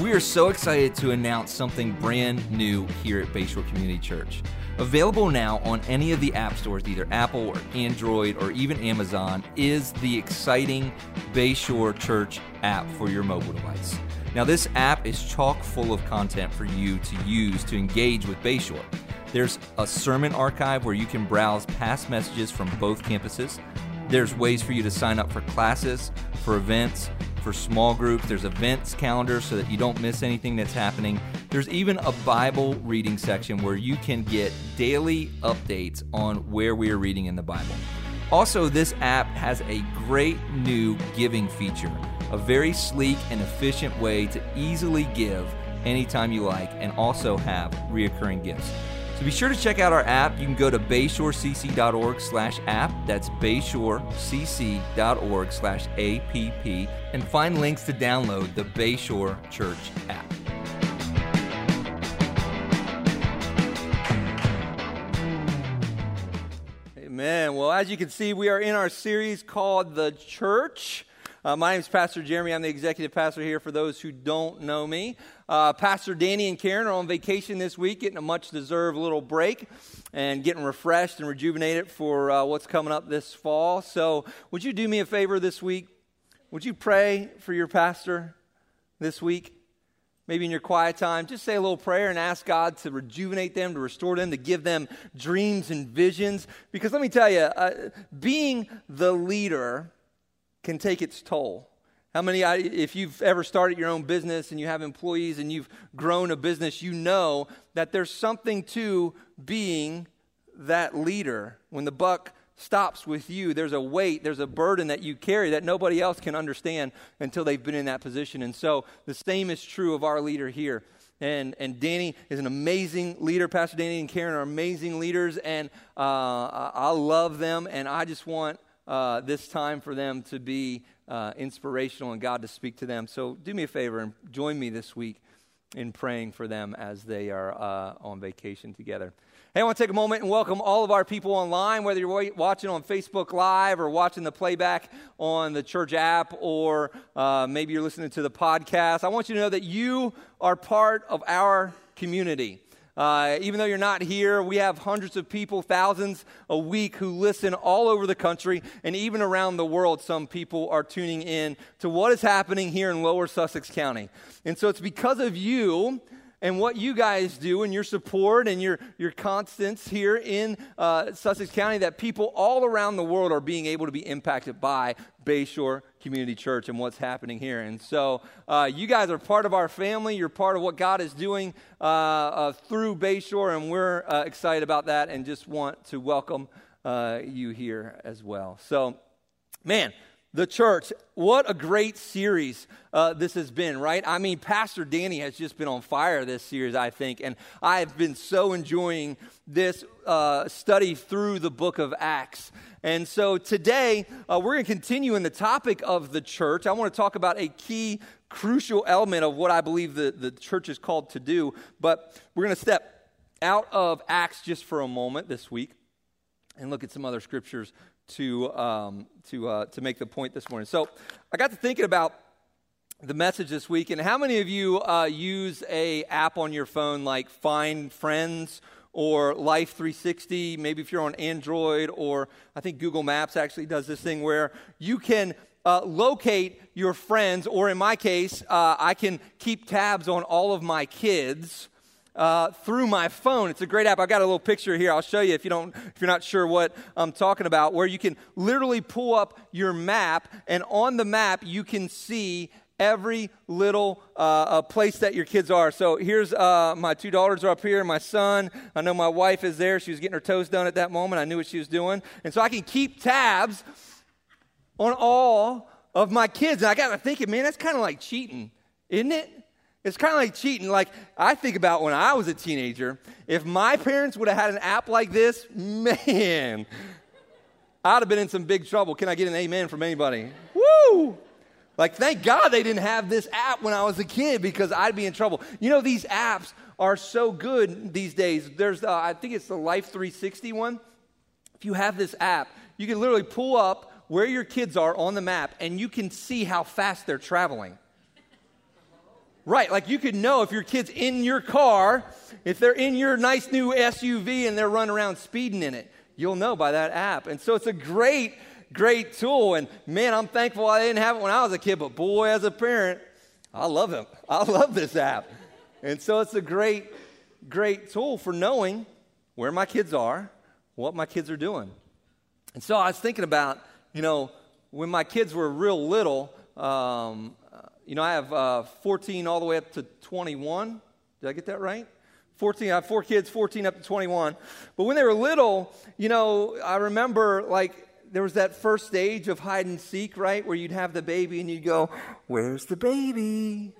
We are so excited to announce something brand new here at Bayshore Community Church. Available now on any of the app stores, either Apple or Android or even Amazon, is the exciting Bayshore Church app for your mobile device. Now, this app is chock full of content for you to use to engage with Bayshore. There's a sermon archive where you can browse past messages from both campuses. There's ways for you to sign up for classes, for events, for small groups. There's events calendar so that you don't miss anything that's happening. There's even a Bible reading section where you can get daily updates on where we are reading in the Bible. Also, this app has a great new giving feature, a very sleek and efficient way to easily give anytime you like and also have reoccurring gifts. So be sure to check out our app. You can go to bayshorecc.org slash app. That's bayshorecc.org slash app and find links to download the Bayshore Church app. Amen. Well, as you can see, we are in our series called The Church. Uh, my name is Pastor Jeremy. I'm the executive pastor here for those who don't know me. Uh, pastor Danny and Karen are on vacation this week, getting a much deserved little break and getting refreshed and rejuvenated for uh, what's coming up this fall. So, would you do me a favor this week? Would you pray for your pastor this week? Maybe in your quiet time, just say a little prayer and ask God to rejuvenate them, to restore them, to give them dreams and visions. Because let me tell you, uh, being the leader can take its toll. How many, if you've ever started your own business and you have employees and you've grown a business, you know that there's something to being that leader. When the buck stops with you, there's a weight, there's a burden that you carry that nobody else can understand until they've been in that position. And so the same is true of our leader here. And, and Danny is an amazing leader. Pastor Danny and Karen are amazing leaders, and uh, I love them, and I just want uh, this time for them to be uh, inspirational and God to speak to them. So do me a favor and join me this week in praying for them as they are uh, on vacation together. Hey, I want to take a moment and welcome all of our people online, whether you're watching on Facebook Live or watching the playback on the church app, or uh, maybe you're listening to the podcast. I want you to know that you are part of our community. Uh, even though you're not here, we have hundreds of people, thousands a week who listen all over the country and even around the world. Some people are tuning in to what is happening here in lower Sussex County. And so it's because of you and what you guys do and your support and your, your constants here in uh, Sussex County that people all around the world are being able to be impacted by Bayshore Community Church and what's happening here. And so uh, you guys are part of our family. You're part of what God is doing uh, uh through Bayshore, and we're uh, excited about that and just want to welcome uh, you here as well. So, man, the church. What a great series uh, this has been, right? I mean, Pastor Danny has just been on fire this series, I think, and I have been so enjoying this uh, study through the book of Acts. And so today, uh, we're going to continue in the topic of the church. I want to talk about a key, crucial element of what I believe the, the church is called to do, but we're going to step out of Acts just for a moment this week and look at some other scriptures to, um, to, uh, to make the point this morning. So I got to thinking about the message this week, and how many of you uh, use a app on your phone like Find Friends or Life 360? Maybe if you're on Android, or I think Google Maps actually does this thing where you can uh, locate your friends, or in my case, uh, I can keep tabs on all of my kids uh, through my phone. It's a great app. I've got a little picture here. I'll show you if you don't, if you're not sure what I'm talking about, where you can literally pull up your map, and on the map you can see every little uh, place that your kids are. So here's uh, my two daughters are up here, my son. I know my wife is there. She was getting her toes done at that moment. I knew what she was doing, and so I can keep tabs on all of my kids. And I got to thinking, man, that's kind of like cheating, isn't it? It's kind of like cheating. Like, I think about when I was a teenager, if my parents would have had an app like this, man, I'd have been in some big trouble. Can I get an amen from anybody? Woo! Like, thank God they didn't have this app when I was a kid because I'd be in trouble. You know, these apps are so good these days. There's, uh, I think it's the Life 360 one. If you have this app, you can literally pull up where your kids are on the map and you can see how fast they're traveling Right, like you could know if your kid's in your car, if they're in your nice new SUV and they're running around speeding in it, you'll know by that app. And so it's a great, great tool. And man, I'm thankful I didn't have it when I was a kid, but boy, as a parent, I love it. I love this app. And so it's a great, great tool for knowing where my kids are, what my kids are doing. And so I was thinking about, you know, when my kids were real little, um, you know, I have uh, 14 all the way up to 21. Did I get that right? 14, I have four kids, 14 up to 21. But when they were little, you know, I remember like there was that first stage of hide and seek, right? Where you'd have the baby and you'd go, Where's the baby?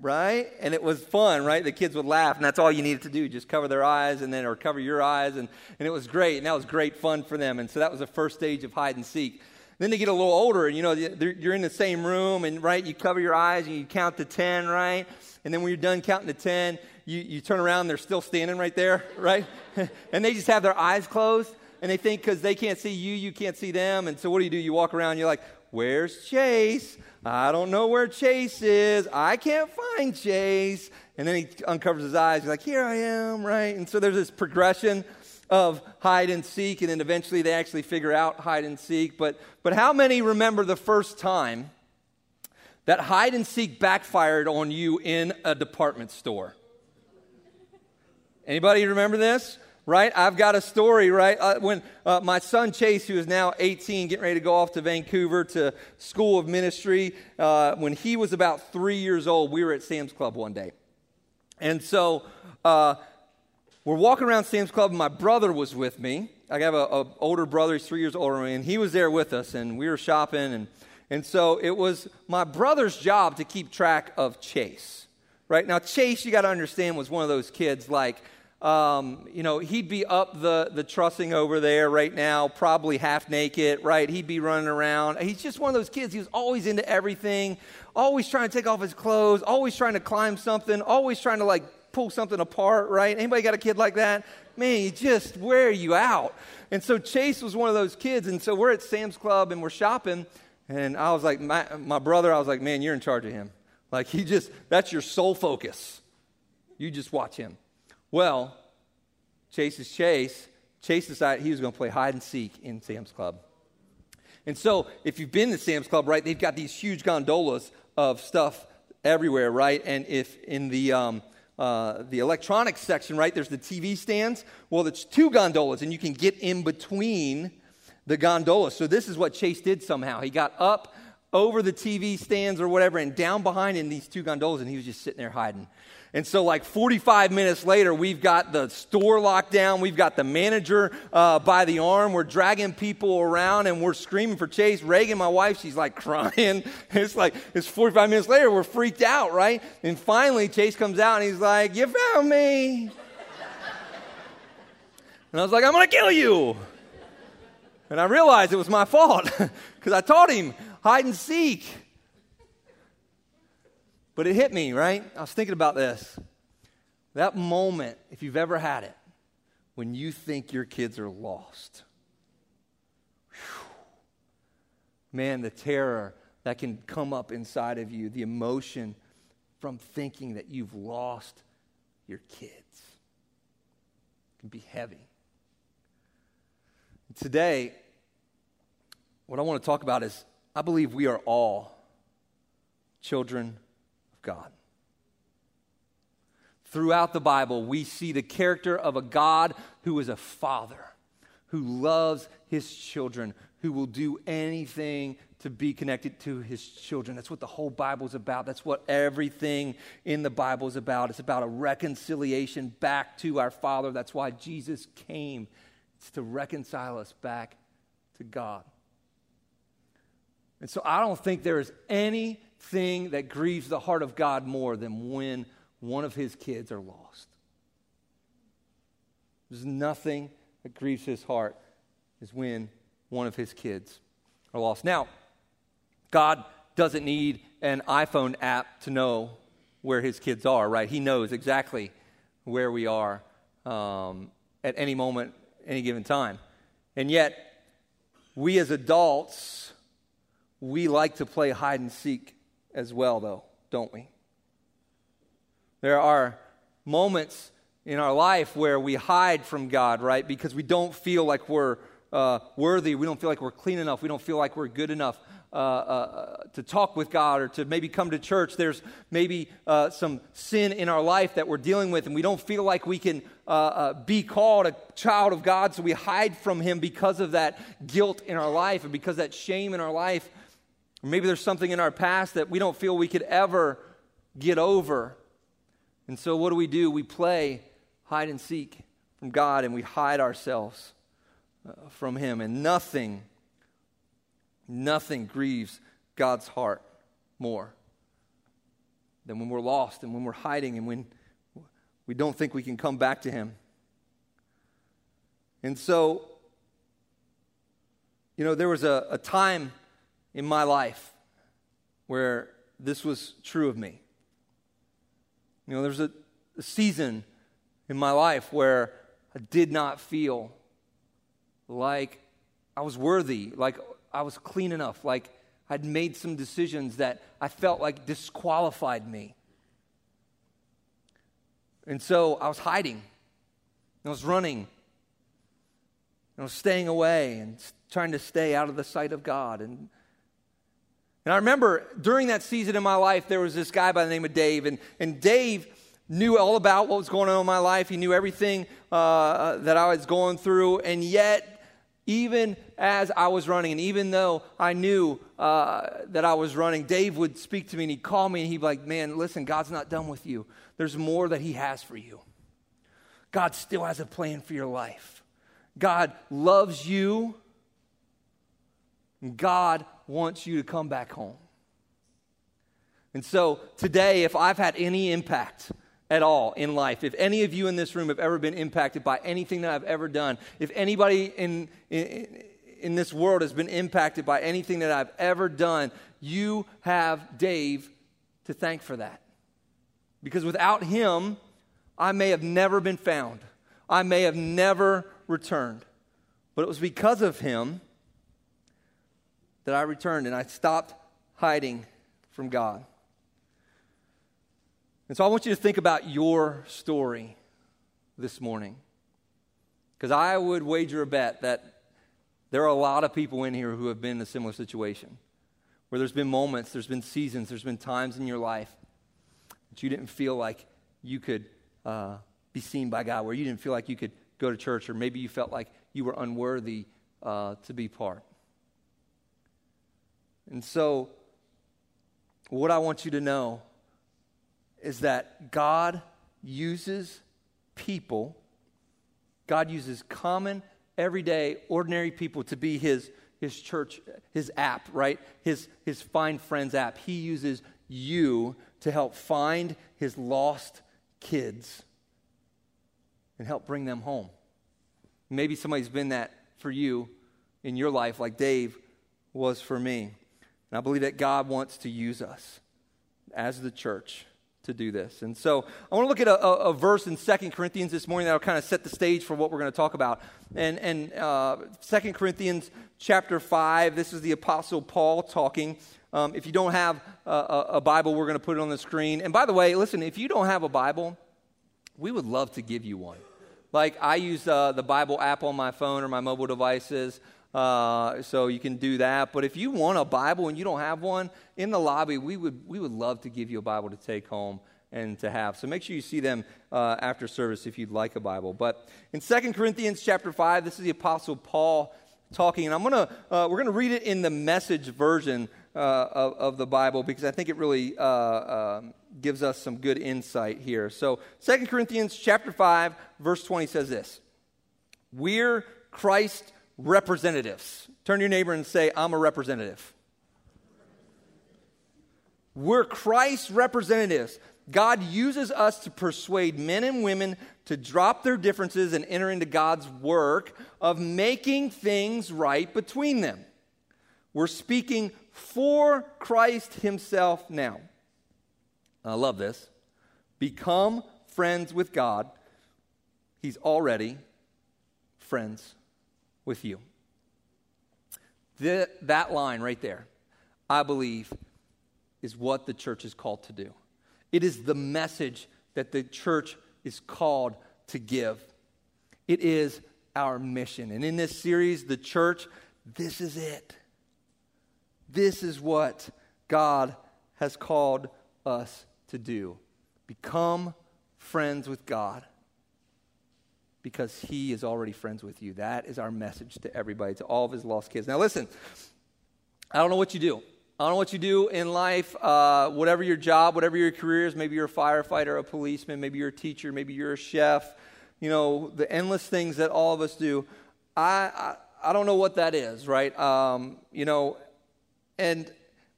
Right? And it was fun, right? The kids would laugh, and that's all you needed to do. Just cover their eyes and then, or cover your eyes. And, and it was great. And that was great fun for them. And so that was the first stage of hide and seek. Then they get a little older, and you know, you're in the same room, and right, you cover your eyes and you count to 10, right? And then when you're done counting to 10, you, you turn around, they're still standing right there, right? and they just have their eyes closed, and they think because they can't see you, you can't see them. And so what do you do? You walk around, you're like, Where's Chase? I don't know where Chase is. I can't find Chase. And then he uncovers his eyes. He's like, Here I am, right? And so there's this progression of hide and seek, and then eventually they actually figure out hide and seek. But, but how many remember the first time that hide and seek backfired on you in a department store? Anybody remember this? Right? I've got a story, right? Uh, when uh, my son Chase, who is now 18, getting ready to go off to Vancouver to School of Ministry, uh, when he was about three years old, we were at Sam's Club one day. And so uh, we're walking around Sam's Club, and my brother was with me. I have an older brother, he's three years older than me, and he was there with us, and we were shopping. And, and so it was my brother's job to keep track of Chase. Right? Now, Chase, you got to understand, was one of those kids like, um, you know, he'd be up the, the trussing over there right now, probably half naked, right? He'd be running around. He's just one of those kids. He was always into everything, always trying to take off his clothes, always trying to climb something, always trying to like pull something apart, right? Anybody got a kid like that? Man, he just wear you out. And so Chase was one of those kids. And so we're at Sam's Club and we're shopping. And I was like, my, my brother, I was like, man, you're in charge of him. Like, he just, that's your sole focus. You just watch him. Well, Chase is Chase. Chase decided he was going to play hide and seek in Sam's Club. And so, if you've been to Sam's Club, right, they've got these huge gondolas of stuff everywhere, right? And if in the um, uh, the electronics section, right, there's the TV stands. Well, it's two gondolas, and you can get in between the gondolas. So this is what Chase did somehow. He got up over the TV stands or whatever, and down behind in these two gondolas, and he was just sitting there hiding. And so, like 45 minutes later, we've got the store locked down. We've got the manager uh, by the arm. We're dragging people around and we're screaming for Chase. Reagan, my wife, she's like crying. It's like, it's 45 minutes later. We're freaked out, right? And finally, Chase comes out and he's like, You found me. And I was like, I'm going to kill you. And I realized it was my fault because I taught him hide and seek. But it hit me, right? I was thinking about this. That moment, if you've ever had it, when you think your kids are lost. Whew. Man, the terror that can come up inside of you, the emotion from thinking that you've lost your kids it can be heavy. Today, what I want to talk about is I believe we are all children God. Throughout the Bible, we see the character of a God who is a father, who loves his children, who will do anything to be connected to his children. That's what the whole Bible is about. That's what everything in the Bible is about. It's about a reconciliation back to our Father. That's why Jesus came. It's to reconcile us back to God. And so I don't think there is anything that grieves the heart of God more than when one of his kids are lost. There's nothing that grieves his heart is when one of his kids are lost. Now, God doesn't need an iPhone app to know where his kids are, right? He knows exactly where we are um, at any moment, any given time. And yet, we as adults, we like to play hide and seek as well, though, don't we? There are moments in our life where we hide from God, right? Because we don't feel like we're uh, worthy. We don't feel like we're clean enough. We don't feel like we're good enough uh, uh, to talk with God or to maybe come to church. There's maybe uh, some sin in our life that we're dealing with, and we don't feel like we can uh, uh, be called a child of God, so we hide from Him because of that guilt in our life and because that shame in our life. Or maybe there's something in our past that we don't feel we could ever get over. And so, what do we do? We play hide and seek from God and we hide ourselves uh, from Him. And nothing, nothing grieves God's heart more than when we're lost and when we're hiding and when we don't think we can come back to Him. And so, you know, there was a, a time in my life where this was true of me. You know, there was a, a season in my life where I did not feel like I was worthy, like I was clean enough, like I'd made some decisions that I felt like disqualified me. And so I was hiding, I was running, I was staying away and trying to stay out of the sight of God. And, and I remember during that season in my life, there was this guy by the name of Dave, and, and Dave knew all about what was going on in my life. He knew everything uh, that I was going through. And yet, even as I was running, and even though I knew uh, that I was running, Dave would speak to me and he'd call me and he'd be like, Man, listen, God's not done with you. There's more that He has for you. God still has a plan for your life. God loves you. God wants you to come back home. And so today, if I've had any impact at all in life, if any of you in this room have ever been impacted by anything that I've ever done, if anybody in, in, in this world has been impacted by anything that I've ever done, you have Dave to thank for that. Because without him, I may have never been found. I may have never returned. But it was because of him that I returned and I stopped hiding from God. And so I want you to think about your story this morning. Because I would wager a bet that there are a lot of people in here who have been in a similar situation where there's been moments, there's been seasons, there's been times in your life that you didn't feel like you could uh, be seen by God, where you didn't feel like you could go to church, or maybe you felt like you were unworthy uh, to be part. And so, what I want you to know is that God uses people, God uses common, everyday, ordinary people to be his, his church, his app, right? His, his Find Friends app. He uses you to help find his lost kids and help bring them home. Maybe somebody's been that for you in your life, like Dave was for me. And I believe that God wants to use us as the church to do this. And so I want to look at a, a, verse in Second Corinthians this morning that will kind of set the stage for what we're going to talk about. And, and uh, 2 Corinthians chapter 5, this is the Apostle Paul talking. Um, if you don't have a, a Bible, we're going to put it on the screen. And by the way, listen, if you don't have a Bible, we would love to give you one. Like I use uh, the Bible app on my phone or my mobile devices. Uh, so you can do that. But if you want a Bible and you don't have one, in the lobby, we would, we would love to give you a Bible to take home and to have. So make sure you see them uh, after service if you'd like a Bible. But in 2 Corinthians chapter 5, this is the Apostle Paul talking. And I'm gonna, uh, we're going to read it in the message version uh, of, of, the Bible because I think it really uh, um, gives us some good insight here. So 2 Corinthians chapter 5, verse 20 says this. We're Christ representatives. Turn to your neighbor and say, I'm a representative. We're Christ's representatives. God uses us to persuade men and women to drop their differences and enter into God's work of making things right between them. We're speaking for Christ Himself now. I love this. Become friends with God. He's already friends with you. The, that line right there, I believe, is what the church is called to do. It is the message that the church is called to give. It is our mission. And in this series, the church, this is it. This is what God has called us to do become friends with God because He is already friends with you. That is our message to everybody, to all of His lost kids. Now, listen, I don't know what you do. I don't know what you do in life, uh, whatever your job, whatever your career is. Maybe you're a firefighter, a policeman, maybe you're a teacher, maybe you're a chef. You know, the endless things that all of us do. I, I, I don't know what that is, right? Um, you know, and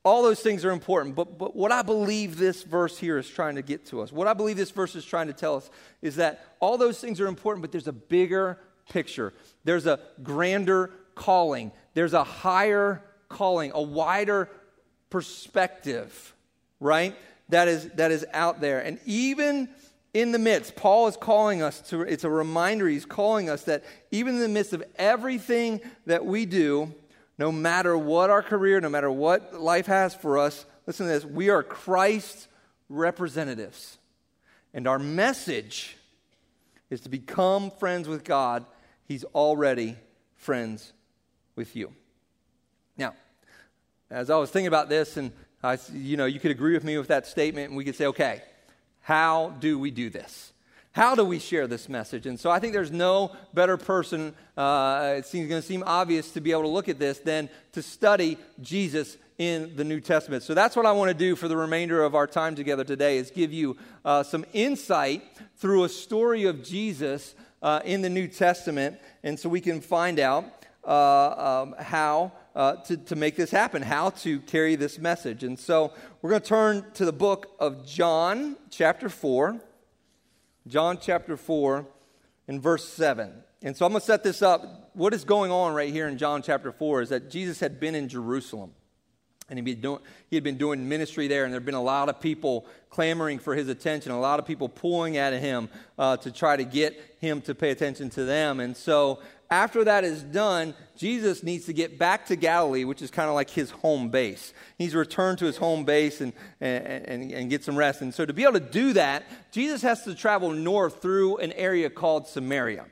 all those things are important. But, but what I believe this verse here is trying to get to us, what I believe this verse is trying to tell us, is that all those things are important, but there's a bigger picture. There's a grander calling, there's a higher calling, a wider perspective, right? That is, that is out there. And even in the midst, Paul is calling us to, it's a reminder, he's calling us that even in the midst of everything that we do, no matter what our career, no matter what life has for us, listen to this, we are Christ's representatives. And our message is to become friends with God. He's already friends with you. Now, as I was thinking about this, and I, you know, you could agree with me with that statement, and we could say, okay, how do we do this? How do we share this message? And so I think there's no better person, uh, it seems going to seem obvious to be able to look at this than to study Jesus in the New Testament. So that's what I want to do for the remainder of our time together today is give you uh, some insight through a story of Jesus uh, in the New Testament. And so we can find out uh, um, how uh, to, to make this happen, how to carry this message. And so we're going to turn to the book of John, chapter 4. John chapter 4 and verse 7. And so I'm going to set this up. What is going on right here in John chapter 4 is that Jesus had been in Jerusalem. And he, doing, he had been doing ministry there, and there had been a lot of people clamoring for his attention, a lot of people pulling at him uh, to try to get him to pay attention to them. And so after that is done, Jesus needs to get back to Galilee, which is kind of like his home base. He's returned to his home base and, and, and, get some rest. And so, to be able to do that, Jesus has to travel north through an area called Samaria.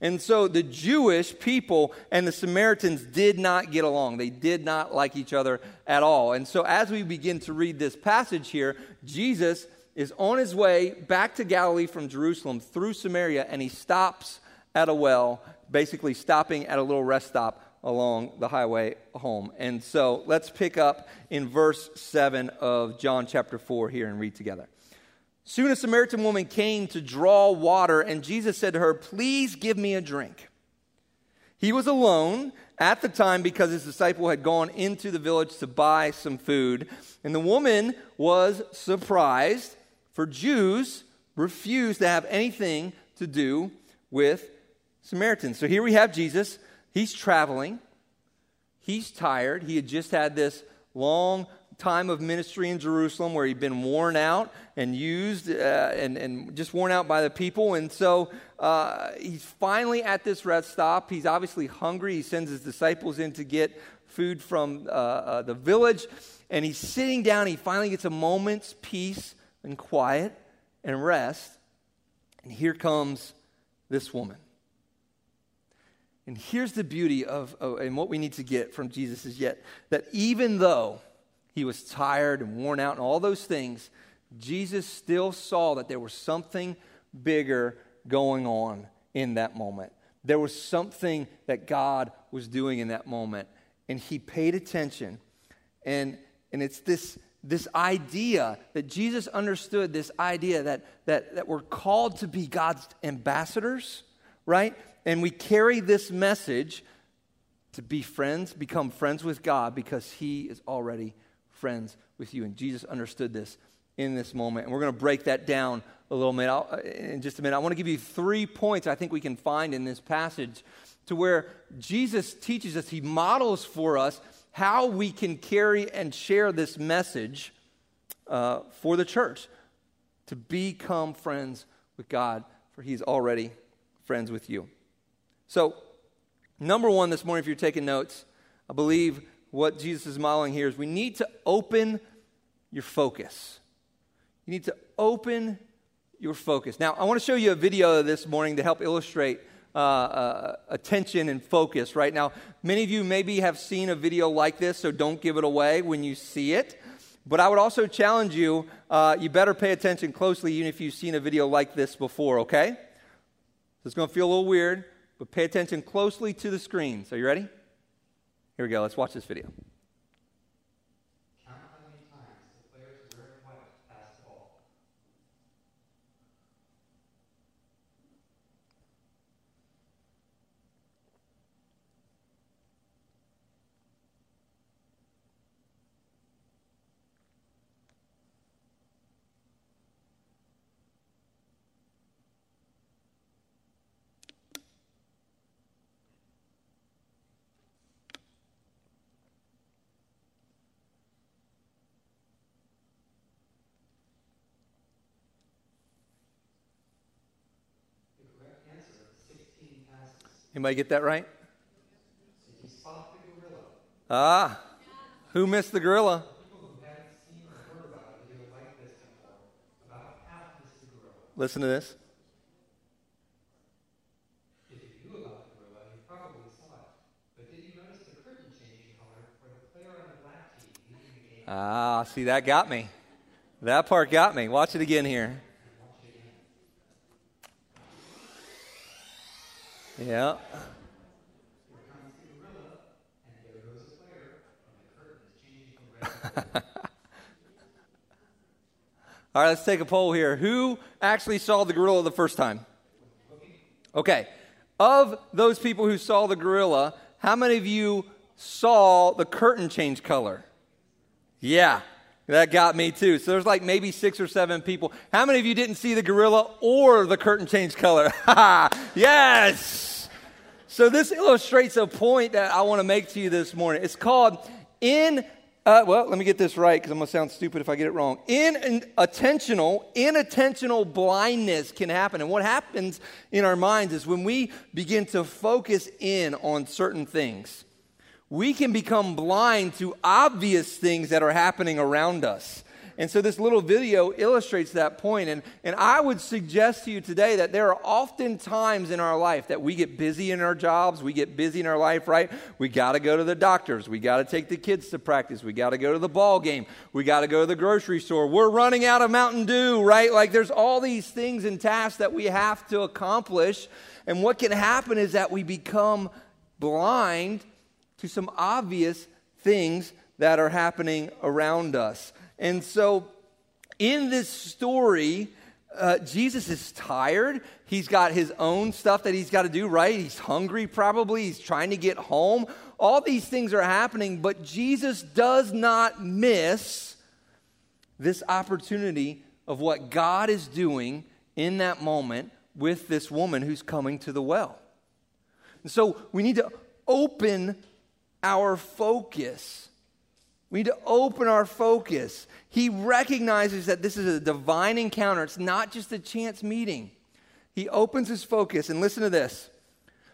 And so the Jewish people and the Samaritans did not get along. They did not like each other at all. And so, as we begin to read this passage here, Jesus is on his way back to Galilee from Jerusalem through Samaria, and he stops at a well basically stopping at a little rest stop along the highway home. And so let's pick up in verse 7 of John chapter 4 here and read together. Soon a Samaritan woman came to draw water, and Jesus said to her, Please give me a drink. He was alone at the time because his disciple had gone into the village to buy some food. And the woman was surprised, for Jews refused to have anything to do with Samaritans. So here we have Jesus. He's traveling. He's tired. He had just had this long time of ministry in Jerusalem where he'd been worn out and used uh, and, and just worn out by the people. And so uh, he's finally at this rest stop. He's obviously hungry. He sends his disciples in to get food from uh, uh the village. And he's sitting down. He finally gets a moment's peace and quiet and rest. And here comes this woman. And here's the beauty of, of, and what we need to get from Jesus is yet that even though he was tired and worn out and all those things, Jesus still saw that there was something bigger going on in that moment. There was something that God was doing in that moment. And he paid attention. And, and it's this, this idea that Jesus understood this idea that, that, that we're called to be God's ambassadors, right? And we carry this message to be friends, become friends with God because He is already friends with you. And Jesus understood this in this moment. And we're going to break that down a little bit I'll, uh, in just a minute. I want to give you three points I think we can find in this passage to where Jesus teaches us, He models for us how we can carry and share this message uh, for the church to become friends with God, for He's already friends with you. So, number one this morning, if you're taking notes, I believe what Jesus is modeling here is we need to open your focus. You need to open your focus. Now, I want to show you a video this morning to help illustrate uh, uh, attention and focus. Right now, many of you maybe have seen a video like this, so don't give it away when you see it. But I would also challenge you, uh, you better pay attention closely, even if you've seen a video like this before, okay? It's going to feel a little weird, but pay attention closely to the screens. Are you ready? Here we go. Let's watch this video. Anybody get that right? Ah, who missed the gorilla? Listen to this. If you knew about the gorilla, you probably saw it. But did you notice the curtain changing color for the player on the black team leading the game? Ah, see, that got me. That part got me. Watch it again here. Yeah. All right, let's take a poll here. Who actually saw the gorilla the first time? Okay. Of those people who saw the gorilla, how many of you saw the curtain change color? Yeah, that got me too. So there's like maybe six or seven people. How many of you didn't see the gorilla or the curtain change color? yes! So, this illustrates a point that I want to make to you this morning. It's called in, uh, well, let me get this right because I'm going to sound stupid if I get it wrong. In attentional, inattentional blindness can happen. And what happens in our minds is when we begin to focus in on certain things, we can become blind to obvious things that are happening around us. And so this little video illustrates that point. And, and I would suggest to you today that there are often times in our life that we get busy in our jobs, we get busy in our life, right? We got to go to the doctors, we got to take the kids to practice, we got to go to the ball game, we got to go to the grocery store. We're running out of Mountain Dew, right? Like there's all these things and tasks that we have to accomplish. And what can happen is that we become blind to some obvious things that are happening around us. And so, in this story, uh, Jesus is tired. He's got his own stuff that he's got to do, right? He's hungry, probably. He's trying to get home. All these things are happening, but Jesus does not miss this opportunity of what God is doing in that moment with this woman who's coming to the well. And so we need to open our focus we need to open our focus. He recognizes that this is a divine encounter, it's not just a chance meeting. He opens his focus, and listen to this.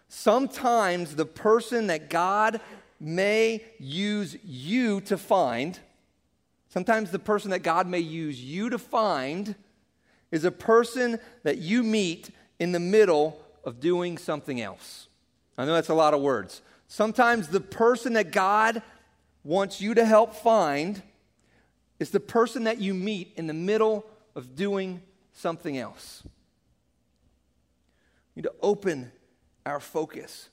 Sometimes the person that God may use you to find, sometimes the person that God may use you to find is a person that you meet in the middle of doing something else. I know that's a lot of words. Sometimes the person that God wants you to help find is the person that you meet in the middle of doing something else. We need to open our focus.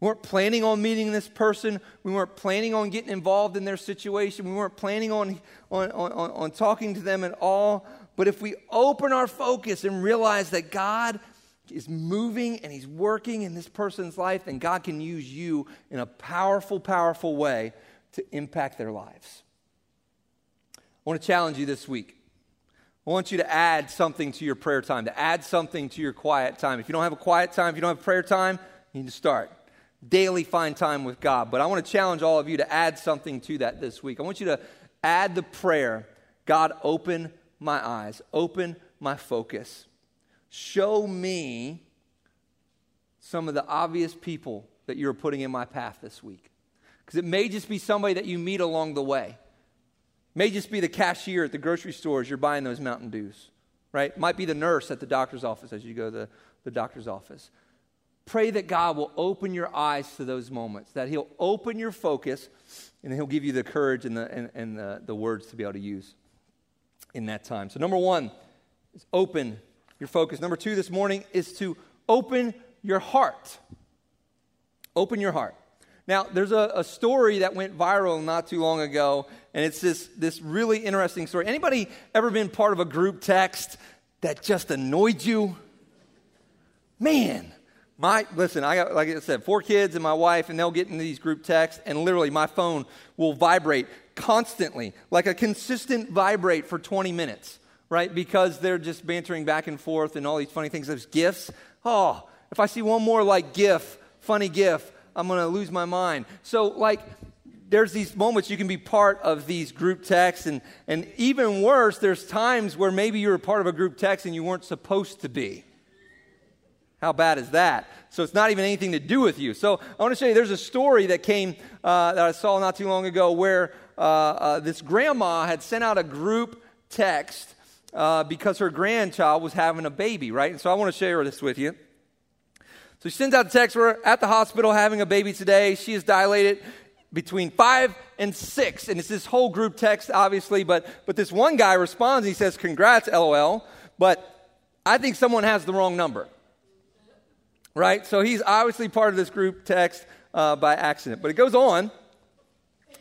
We weren't planning on meeting this person. We weren't planning on getting involved in their situation. We weren't planning on, on, on, on, talking to them at all. But if we open our focus and realize that God is moving and he's working in this person's life, and God can use you in a powerful, powerful way to impact their lives. I want to challenge you this week. I want you to add something to your prayer time, to add something to your quiet time. If you don't have a quiet time, if you don't have prayer time, you need to start. Daily find time with God. But I want to challenge all of you to add something to that this week. I want you to add the prayer God, open my eyes, open my focus show me some of the obvious people that you're putting in my path this week. Because it may just be somebody that you meet along the way. It may just be the cashier at the grocery store as you're buying those Mountain Dews. right? Might be the nurse at the doctor's office as you go to the, the doctor's office. Pray that God will open your eyes to those moments, that He'll open your focus, and He'll give you the courage and the, and, and the, the words to be able to use in that time. So, number one is open your focus. Number two this morning is to open your heart. Open your heart. Now, there's a, a, story that went viral not too long ago, and it's this, this really interesting story. Anybody ever been part of a group text that just annoyed you? Man, my listen, I got like I said, four kids and my wife, and they'll get into these group texts, and literally my phone will vibrate constantly, like a consistent vibrate for 20 minutes, right? Because they're just bantering back and forth and all these funny things. There's gifts. Oh, if I see one more like gif, funny gif, I'm gonna lose my mind. So like there's these moments you can be part of these group texts and, and even worse there's times where maybe you're a part of a group text and you weren't supposed to be how bad is that? So it's not even anything to do with you. So I want to show you there's a story that came uh, that I saw not too long ago where uh, uh, this grandma had sent out a group text uh, because her grandchild was having a baby, right? And so I want to share this with you. So she sends out a text, we're at the hospital having a baby today. She is dilated between five and six. And it's this whole group text, obviously, but, but this one guy responds, he says, Congrats, LOL, but I think someone has the wrong number right? So he's obviously part of this group text uh, by accident. But it goes on.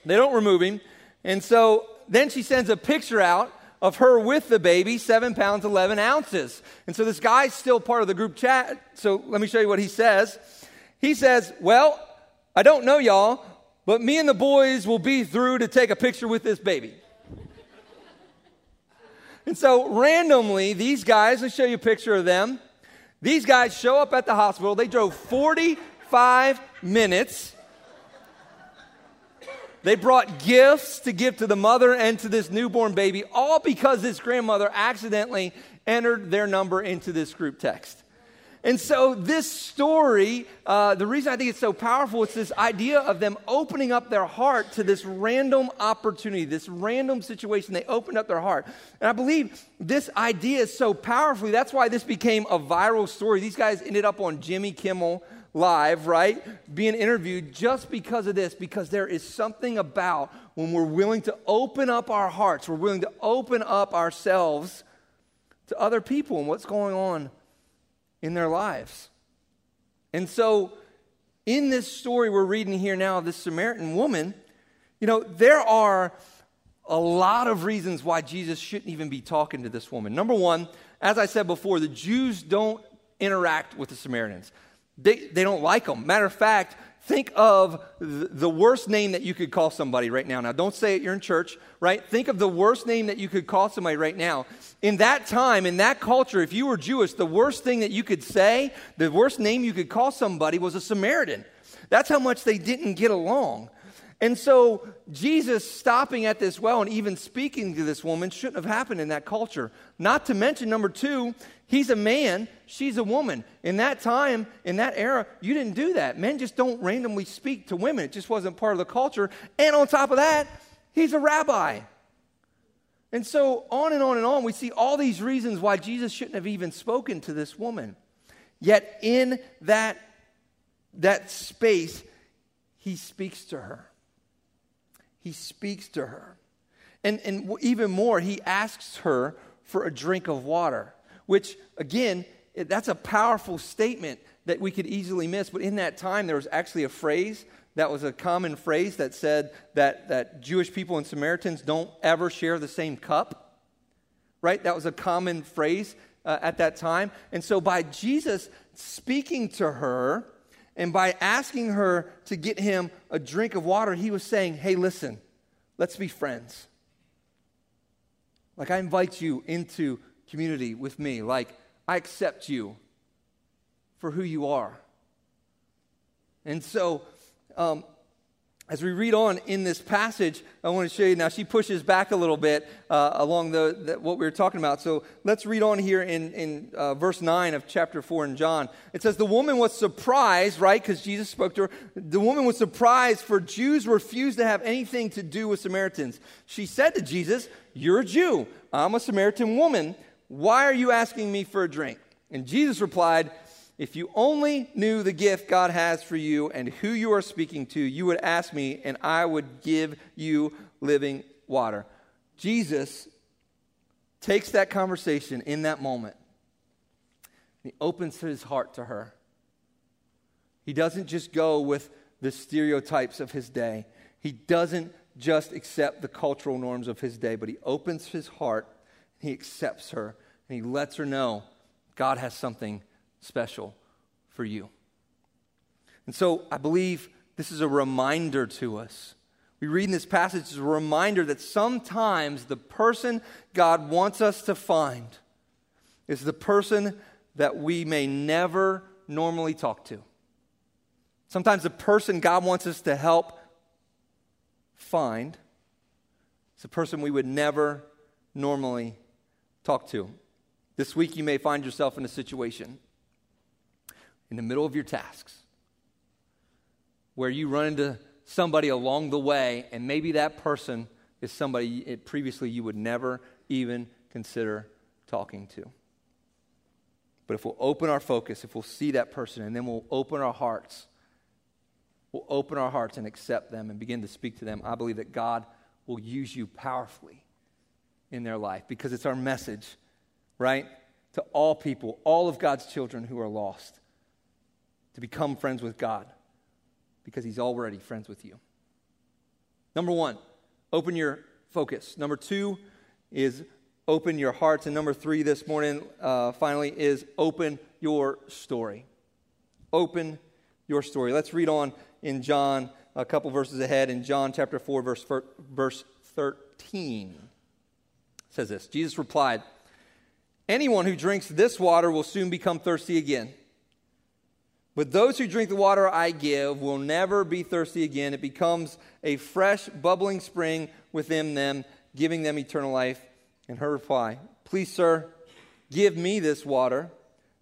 They don't remove him. And so then she sends a picture out of her with the baby, seven pounds, 11 ounces. And so this guy's still part of the group chat. So let me show you what he says. He says, Well, I don't know y'all, but me and the boys will be through to take a picture with this baby. and so randomly, these guys, let's show you a picture of them. These guys show up at the hospital. They drove 45 minutes. They brought gifts to give to the mother and to this newborn baby, all because this grandmother accidentally entered their number into this group text. And so, this story, uh, the reason I think it's so powerful, it's this idea of them opening up their heart to this random opportunity, this random situation. They opened up their heart. And I believe this idea is so powerful. That's why this became a viral story. These guys ended up on Jimmy Kimmel Live, right? Being interviewed just because of this, because there is something about when we're willing to open up our hearts, we're willing to open up ourselves to other people and what's going on in their lives. And so, in this story we're reading here now of this Samaritan woman, you know, there are a lot of reasons why Jesus shouldn't even be talking to this woman. Number one, as I said before, the Jews don't interact with the Samaritans, they, they don't like them. Matter of fact, think of the worst name that you could call somebody right now. Now, don't say it, you're in church, right? Think of the worst name that you could call somebody right now. In that time, in that culture, if you were Jewish, the worst thing that you could say, the worst name you could call somebody was a Samaritan. That's how much they didn't get along. And so, Jesus stopping at this well and even speaking to this woman shouldn't have happened in that culture. Not to mention, number two, he's a man, she's a woman. In that time, in that era, you didn't do that. Men just don't randomly speak to women, it just wasn't part of the culture. And on top of that, he's a rabbi. And so, on and on and on, we see all these reasons why Jesus shouldn't have even spoken to this woman. Yet, in that, that space, he speaks to her he speaks to her. And, and even more, he asks her for a drink of water, which, again, that's a powerful statement that we could easily miss. But in that time, there was actually a phrase that was a common phrase that said that, that Jewish people and Samaritans don't ever share the same cup, right? That was a common phrase uh, at that time. And so by Jesus speaking to her, and by asking her to get him a drink of water, he was saying, Hey, listen, let's be friends. Like, I invite you into community with me. Like, I accept you for who you are. And so, um, as we read on in this passage, I want to show you now, she pushes back a little bit uh, along the, the, what we were talking about. So let's read on here in, in uh, verse 9 of chapter 4 in John. It says, The woman was surprised, right? Because Jesus spoke to her. The woman was surprised, for Jews refused to have anything to do with Samaritans. She said to Jesus, You're a Jew. I'm a Samaritan woman. Why are you asking me for a drink? And Jesus replied, If you only knew the gift God has for you and who you are speaking to, you would ask me, and I would give you living water. Jesus takes that conversation in that moment. He opens his heart to her. He doesn't just go with the stereotypes of his day. He doesn't just accept the cultural norms of his day, but he opens his heart, he accepts her, and he lets her know God has something special for you. And so I believe this is a reminder to us. We read in this passage as a reminder that sometimes the person God wants us to find is the person that we may never normally talk to. Sometimes the person God wants us to help find is a person we would never normally talk to. This week, you may find yourself in a situation in the middle of your tasks where you run into somebody along the way, and maybe that person is somebody previously you would never even consider talking to. But if we'll open our focus, if we'll see that person, and then we'll open our hearts we'll open our hearts and accept them and begin to speak to them, I believe that God will use you powerfully in their life because it's our message, right? To all people, all of God's children who are lost, to become friends with God because He's already friends with you. Number one, open your focus. Number two is open your hearts. And number three this morning, uh, finally, is open your story. Open your story. Let's read on in John, a couple verses ahead, in John chapter 4, verse, verse 13. Says this Jesus replied, Anyone who drinks this water will soon become thirsty again. But those who drink the water I give will never be thirsty again. It becomes a fresh, bubbling spring within them, giving them eternal life. And her reply, Please, sir, give me this water.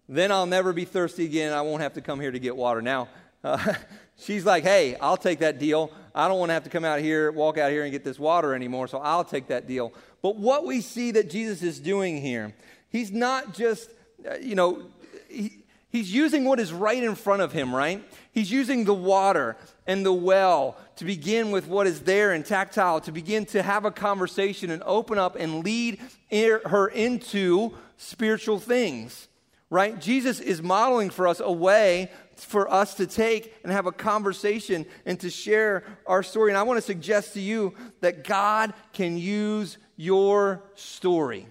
Then I'll never be thirsty again. I won't have to come here to get water. Now, uh, she's like, hey, I'll take that deal. I don't want to have to come out here, walk out here and get this water anymore, so I'll take that deal. But what we see that Jesus is doing here, he's not just, uh, you know, he, he's using what is right in front of him, right? He's using the water and the well to begin with what is there and tactile, to begin to have a conversation and open up and lead her into spiritual things, right? Jesus is modeling for us a way for us to take and have a conversation and to share our story. And I want to suggest to you that God can use your story.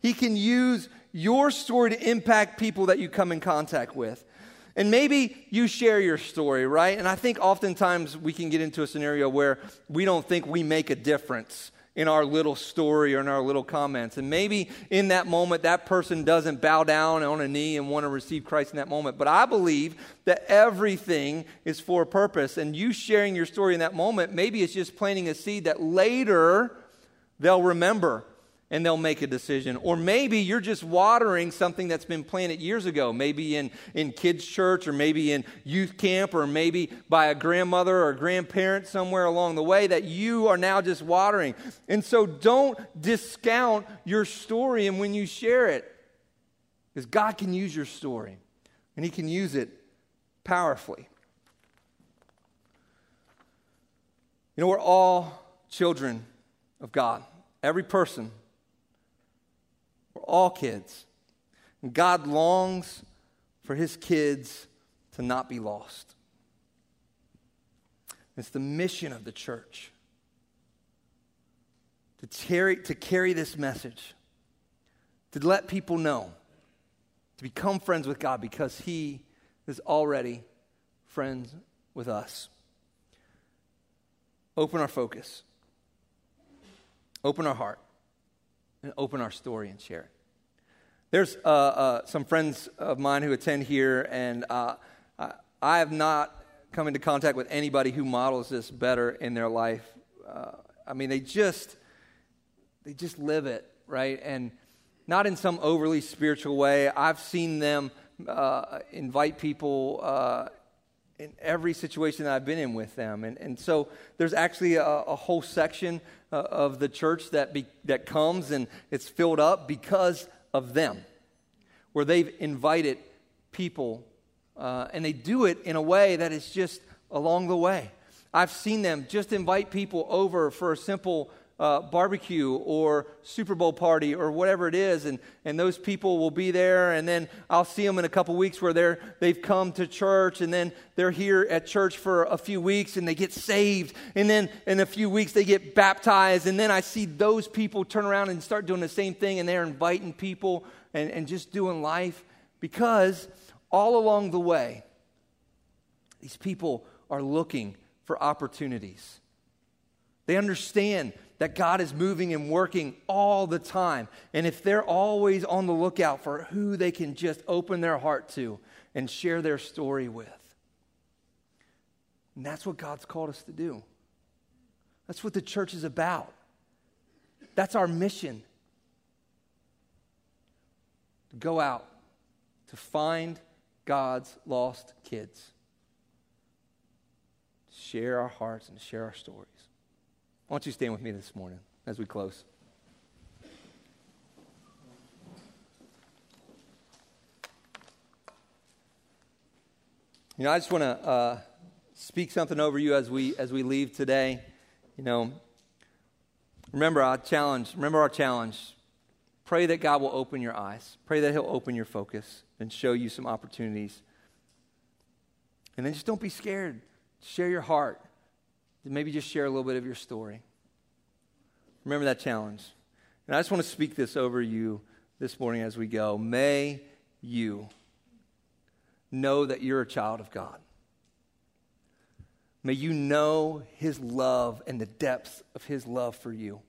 He can use your story to impact people that you come in contact with. And maybe you share your story, right? And I think oftentimes we can get into a scenario where we don't think we make a difference in our little story or in our little comments. And maybe in that moment, that person doesn't bow down on a knee and want to receive Christ in that moment. But I believe that everything is for a purpose. And you sharing your story in that moment, maybe it's just planting a seed that later they'll remember and they'll make a decision. Or maybe you're just watering something that's been planted years ago, maybe in, in kids' church, or maybe in youth camp, or maybe by a grandmother or a grandparent somewhere along the way that you are now just watering. And so don't discount your story and when you share it, because God can use your story and He can use it powerfully. You know, we're all children of God. Every person we're all kids. And God longs for his kids to not be lost. It's the mission of the church to carry, to carry this message, to let people know, to become friends with God because he is already friends with us. Open our focus, open our heart and open our story and share it. There's uh, uh, some friends of mine who attend here, and uh, I have not come into contact with anybody who models this better in their life. Uh, I mean, they just they just live it, right? And not in some overly spiritual way. I've seen them uh, invite people uh, in every situation that I've been in with them. And, and so there's actually a, a whole section uh, of the church that, be, that comes and it's filled up because of them, where they've invited people. Uh, and they do it in a way that is just along the way. I've seen them just invite people over for a simple uh, barbecue or Super Bowl party or whatever it is, and, and those people will be there, and then I'll see them in a couple weeks where they're, they've come to church, and then they're here at church for a few weeks, and they get saved, and then in a few weeks they get baptized, and then I see those people turn around and start doing the same thing, and they're inviting people and, and just doing life because all along the way, these people are looking for opportunities. They understand that God is moving and working all the time. And if they're always on the lookout for who they can just open their heart to and share their story with, and that's what God's called us to do. That's what the church is about. That's our mission. To go out to find God's lost kids, share our hearts and share our stories. Why don't you stand with me this morning as we close? You know, I just want to uh, speak something over you as we as we leave today. You know, remember our challenge. Remember our challenge. Pray that God will open your eyes. Pray that He'll open your focus and show you some opportunities. And then just don't be scared. Share your heart. Maybe just share a little bit of your story. Remember that challenge. And I just want to speak this over you this morning as we go. May you know that you're a child of God. May you know his love and the depths of his love for you.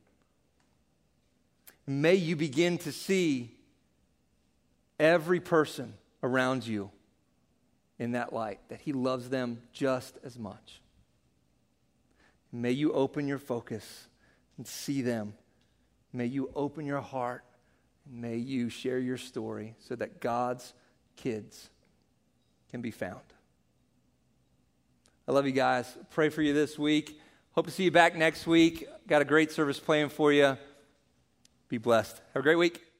May you begin to see every person around you in that light, that he loves them just as much. May you open your focus and see them. May you open your heart and may you share your story so that God's kids can be found. I love you guys. Pray for you this week. Hope to see you back next week. Got a great service planned for you. Be blessed. Have a great week.